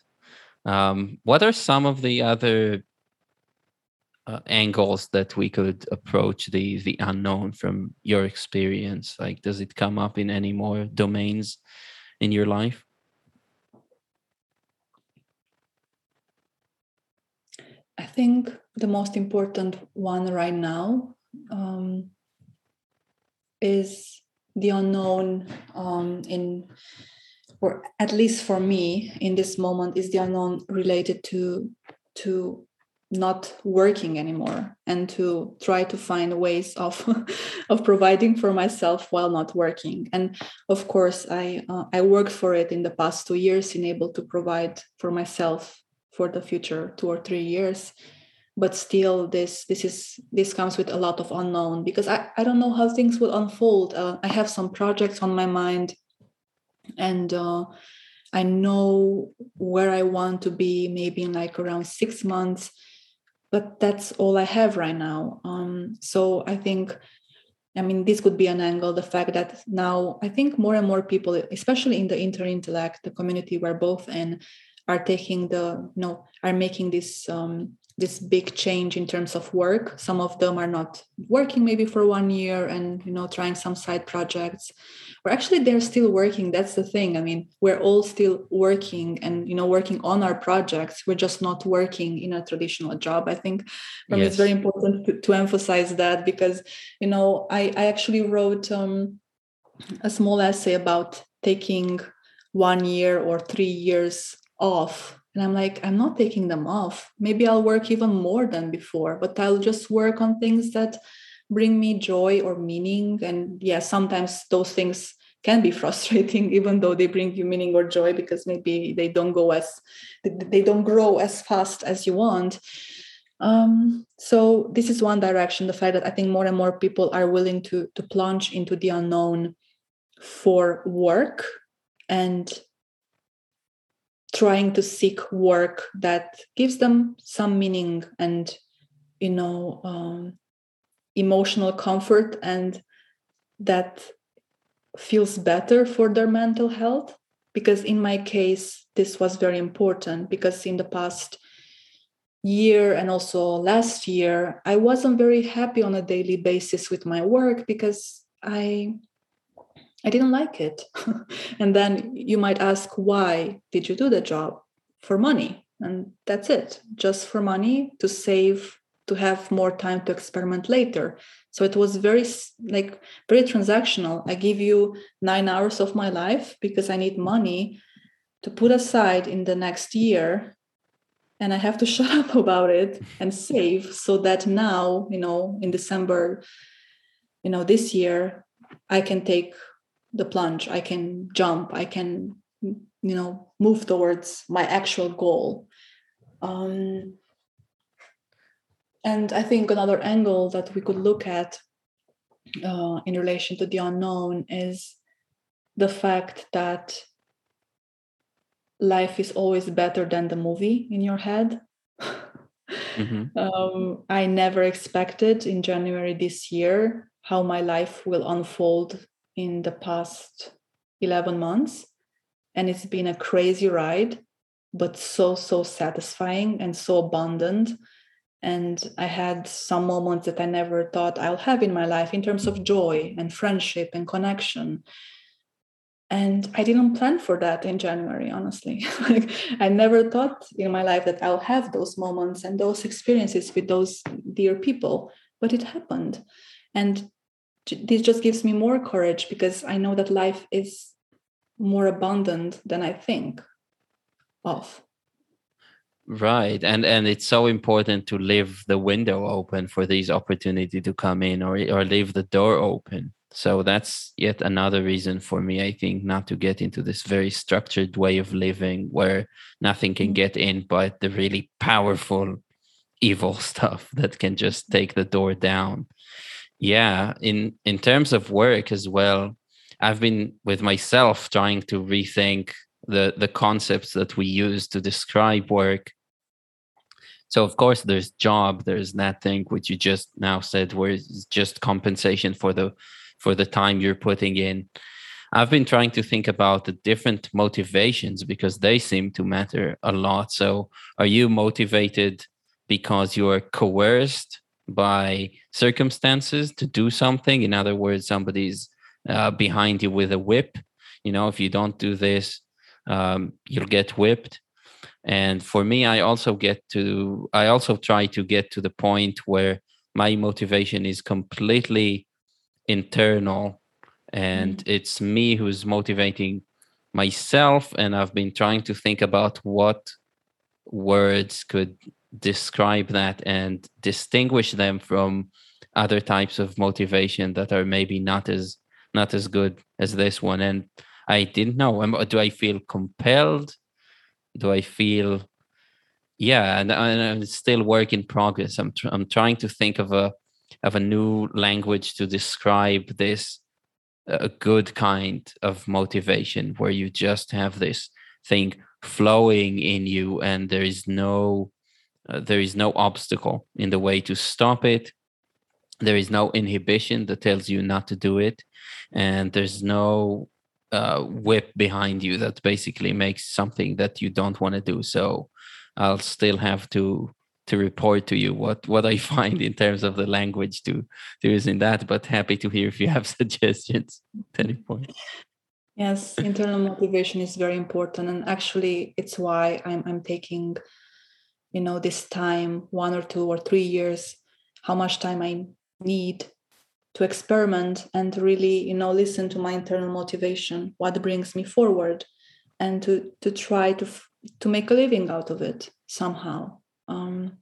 Um, what are some of the other uh, angles that we could approach the the unknown from your experience like does it come up in any more domains in your life i think the most important one right now um, is the unknown um, in or at least for me in this moment is the unknown related to to not working anymore and to try to find ways of [LAUGHS] of providing for myself while not working. And of course i uh, i worked for it in the past 2 years in able to provide for myself for the future 2 or 3 years but still this this is this comes with a lot of unknown because i i don't know how things will unfold uh, i have some projects on my mind and uh, i know where i want to be maybe in like around 6 months but that's all I have right now. Um, so I think, I mean, this could be an angle. The fact that now I think more and more people, especially in the interintellect, the community we're both in, are taking the, you know, are making this um, this big change in terms of work. Some of them are not working maybe for one year and you know trying some side projects. Or actually they're still working. That's the thing. I mean we're all still working and you know working on our projects. We're just not working in a traditional job i think. For yes. me it's very important to, to, emphasize that because you know i, I actually wrote um, a small essay about taking one year or three years off and I'm like, I'm not taking them off. Maybe I'll work even more than before, but I'll just work on things that bring me joy or meaning. And yeah, sometimes those things can be [LAUGHS] frustrating, even though they bring you meaning or joy, because maybe they don't go as they don't grow as fast as you want. Um, so this is one direction. The fact that I think more and more people are willing to to plunge into the unknown for work and trying to seek work that gives them some meaning and you know um, emotional comfort and that feels better for their mental health. Because in my case this was very important because in the past year and also last year i wasn't very happy on a daily basis with my work because i i didn't like it. [LAUGHS] And then you might ask why did you do the job? For money. And that's it. Just for money to save to have more time to experiment later. So it was very like very transactional. I give you 9 hours of my life because i need money to put aside in the next year. And i have to [LAUGHS] shut up about it and save so that now you know in december you know this year i can take the plunge i can jump i can you know move towards my actual goal um, and i think another angle that we could look at uh, in relation to the unknown is the fact that life is always better than the movie in your head. mm-hmm. [LAUGHS] um, I never expected in January this year how my life will unfold in the past 11 months. And it's been a crazy ride, but so, so satisfying and so abundant. And I had some moments that I never thought I'll have in my life in terms of joy and friendship and connection and i didn't plan for that in january honestly [LAUGHS] like i never thought in my life that i'll have those moments and those experiences with those dear people but it happened and this just gives me more courage because i know that life is more abundant than i think of right and and it's so important to leave the window open for these opportunity to come in or or leave the door open so that's yet another reason for me, I think, not to get into this very structured way of living where nothing can get in but the really powerful evil [LAUGHS] stuff that can just take the door down. Yeah, in in terms of work as well, I've been with myself trying to rethink the the concepts that we use to describe work so of course there's job there's that thing which you just now said where it's just compensation for the for the time you're putting in. I've been trying to think about the different motivations because they seem to matter a lot. So, are you motivated because you're coerced by circumstances to do something? In other words, somebody's uh, behind you with a whip. You know, if you don't do this, um, you'll get whipped. And for me, I also get to, I also try to get to the point where my motivation is completely internal and mm-hmm. it's me who's motivating myself and i've been trying to think about what words could describe that and distinguish them from other types of motivation that are maybe not as not as good as this one. And i didn't know do i feel compelled? Do i feel yeah and, and it's still work in progress. I'm, tr- I'm trying to think of a of a new language to describe this a good kind of motivation where you just have this thing flowing in you and there is no uh, there is no obstacle in the way to stop it there is no inhibition that tells you not to do it and there's no uh, whip behind you that basically makes something that you don't want to do so i'll still have to to report to you what what I [LAUGHS] find in terms of the language to to use in that. But happy to hear if you have [LAUGHS] suggestions at any point. Yes, internal motivation is very important, and actually, it's why I'm I'm taking, you know, this time one or two or three years, how much time I need to experiment and really, you know, listen to my internal motivation, what brings me forward, and to to try to to make a living out of it somehow. Um,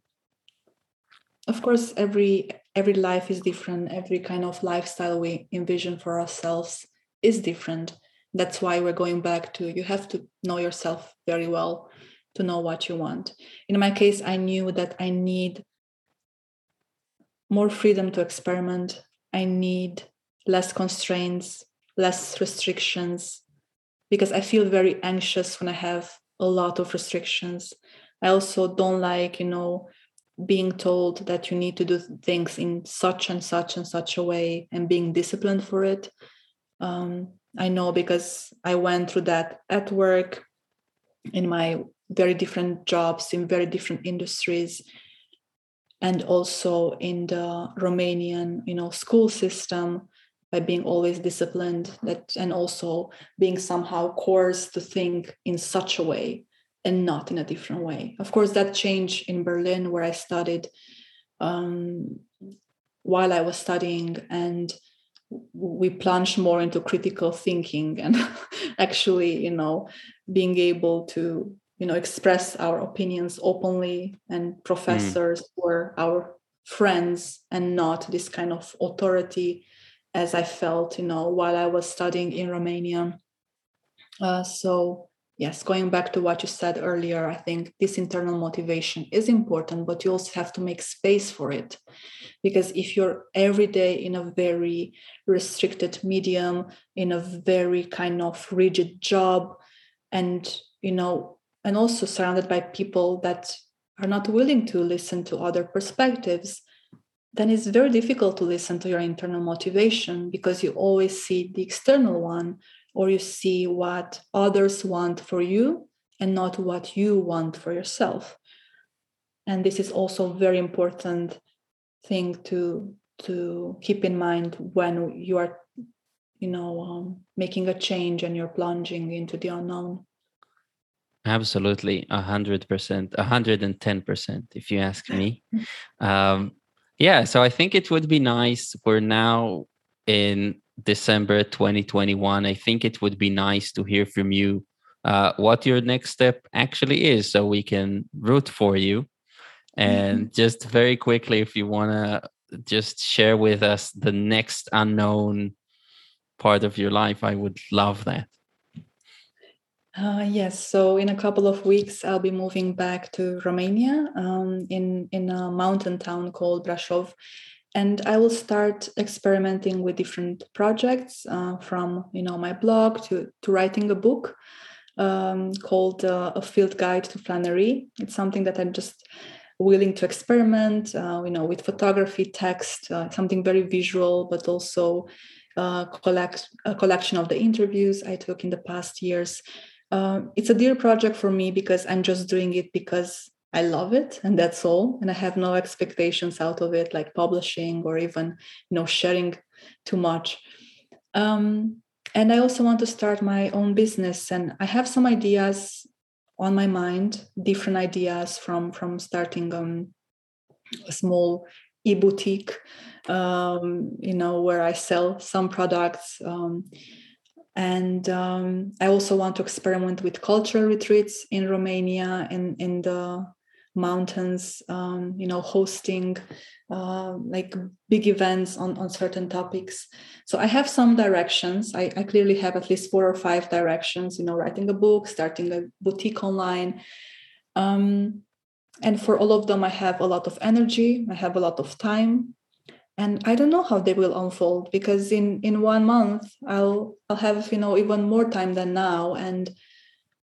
of course every every life is different. Every kind of lifestyle we envision for ourselves is different. That's why we're going back to you have to know yourself very well to know what you want. In my case i knew that i need more freedom to experiment. I need less constraints less restrictions because i feel very anxious when i have a lot of restrictions. I also don't like, you know, being told that you need to do things in such and such and such a way and being disciplined for it. Um, I know because I went through that at work in my very different jobs in very different industries and also in the Romanian, you know, school system by being always disciplined that and also being somehow coerced to think in such a way and not in a different way. Of course, that changed in Berlin where I studied um, while I was studying and we plunged more into critical thinking and [LAUGHS] actually you know being able to you know express our opinions openly and professors mm. were our friends and not this kind of authority as i felt you know while i was studying in romania uh, so yes going back to what you said earlier i think this internal motivation is important but you also have to make space for it because if you're every day in a very restricted medium in a very kind of rigid job and you know and also surrounded by people that are not willing to listen to other perspectives then it's very difficult to listen to your internal motivation because you always see the external one or you see what others want for you and not what you want for yourself. And this is also a very important thing to to keep in mind when you are you know um, making a change and you're plunging into the unknown absolutely a hundred percent a hundred and ten percent if you ask me [LAUGHS] um yeah so i think it would be nice we're now in December 2021. I think it would be nice to hear from you uh, what your next step actually is so we can root for you. And mm-hmm. just very quickly, if you want to just share with us the next unknown part of your life, I would love that. Uh, yes, so in a couple of weeks, I'll be moving back to Romania um, in in a mountain town called Brasov, and I will start experimenting with different projects uh, from you know my blog to to writing a book um, called uh, a field guide to Flânerie. It's something that I'm just willing to experiment, uh, you know, with photography, text, uh, something very visual, but also uh, collect a collection of the interviews I took in the past years. Uh, it's a dear project for me because I'm just doing it because I love it and that's all. And I have no expectations out of it, like publishing or even, you know, sharing too much. Um, and I also want to start my own business. And I have some ideas on my mind, different ideas from from starting um, a small e-boutique, um, you know, where I sell some products. Um, and um, I also want to experiment with cultural retreats in Romania in in the mountains um, you know hosting uh, like big events on, on certain topics. So i have some directions. I, I clearly have at least four or five directions you know writing a book starting a boutique online. Um, and for all of them i have a lot of energy. I have a lot of time and i don't know how they will unfold because in in one month i'll i'll have you know even more time than now. And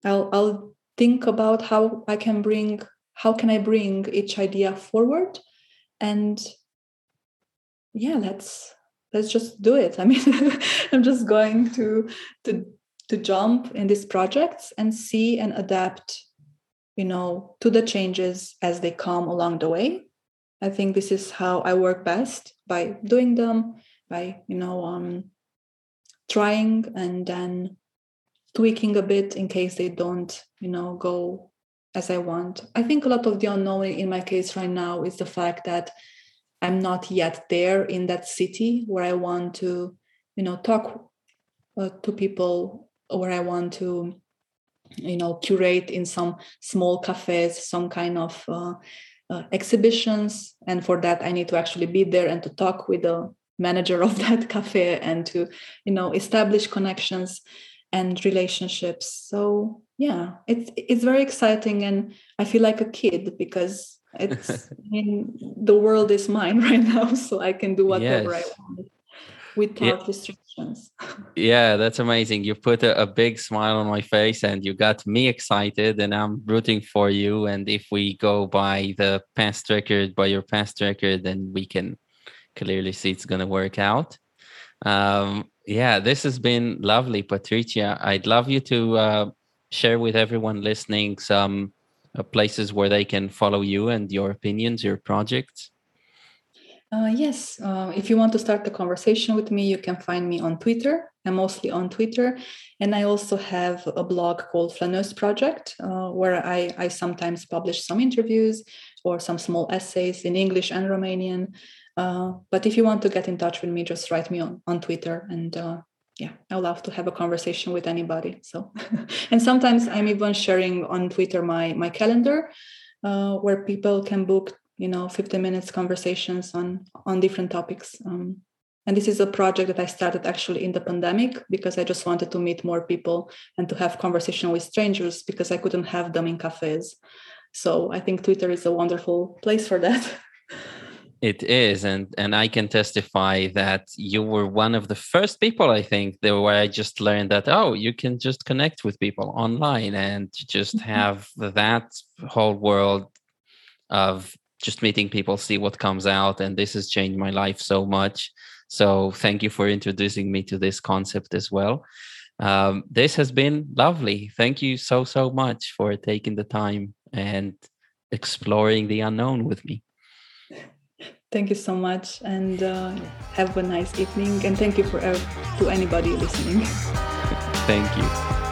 i'll i'll think about how i can bring how can i bring each idea forward. And yeah let's let's just do it. [LAUGHS] I mean i'm just going to to to jump in these projects and see and adapt you know to the changes as they come along the way. I think this is how i work best by doing them by you know um trying and then tweaking a bit in case they don't you know go as I want. I think a lot of the unknown in my case right now is the fact that I'm not yet there in that city where I want to, you know, talk uh, to people, where I want to, you know, curate in some small cafes, some kind of uh, uh, exhibitions. And for that, I need to actually be there and to talk with the manager of [LAUGHS] that cafe and to, you know, establish connections and relationships. So yeah, it's it's very exciting, and I feel like a kid because it's [LAUGHS] I mean, the world is mine [LAUGHS] right now, so I can do whatever yes. I want without yeah. restrictions. Yeah, that's amazing. You put a, a, big smile on my face and you got me excited and I'm rooting for you. And if we go by the past record, by your past record, then we can clearly see it's gonna work out. Um, Yeah, this has been lovely, Patricia. I'd love you to uh, share with everyone listening some uh, places where they can follow you and your opinions, your projects. Uh, yes, uh, if you want to start the conversation with me, you can find me on Twitter. I'm mostly on Twitter. And I also have a blog called Flaneuse Project, uh, where I, I sometimes publish some interviews or some small essays in English and Romanian. Uh, but if you want to get in touch with me, just write me on, on Twitter. And uh, yeah, I love to have a conversation with anybody. So, [LAUGHS] and sometimes I'm even sharing on Twitter my, my calendar uh, where people can book you know 15 minutes conversations on on different topics. Um, and this is a project that i started actually in the pandemic because i just wanted to meet more people and to have conversation with strangers because i couldn't have them in cafes. So i think twitter is a wonderful place for that. [LAUGHS] It is and and i can testify that you were one of the first people i think that where i just learned that oh you can just connect with people online and just mm-hmm. have that whole world of just meeting people, see what comes out. And this has changed my life so much. So thank you for introducing me to this concept as well. Um, this has been lovely. Thank you so, so much for taking the time and exploring the unknown with me. Thank you so much, and uh, have a nice evening. And thank you for uh, to anybody listening. [LAUGHS] thank you.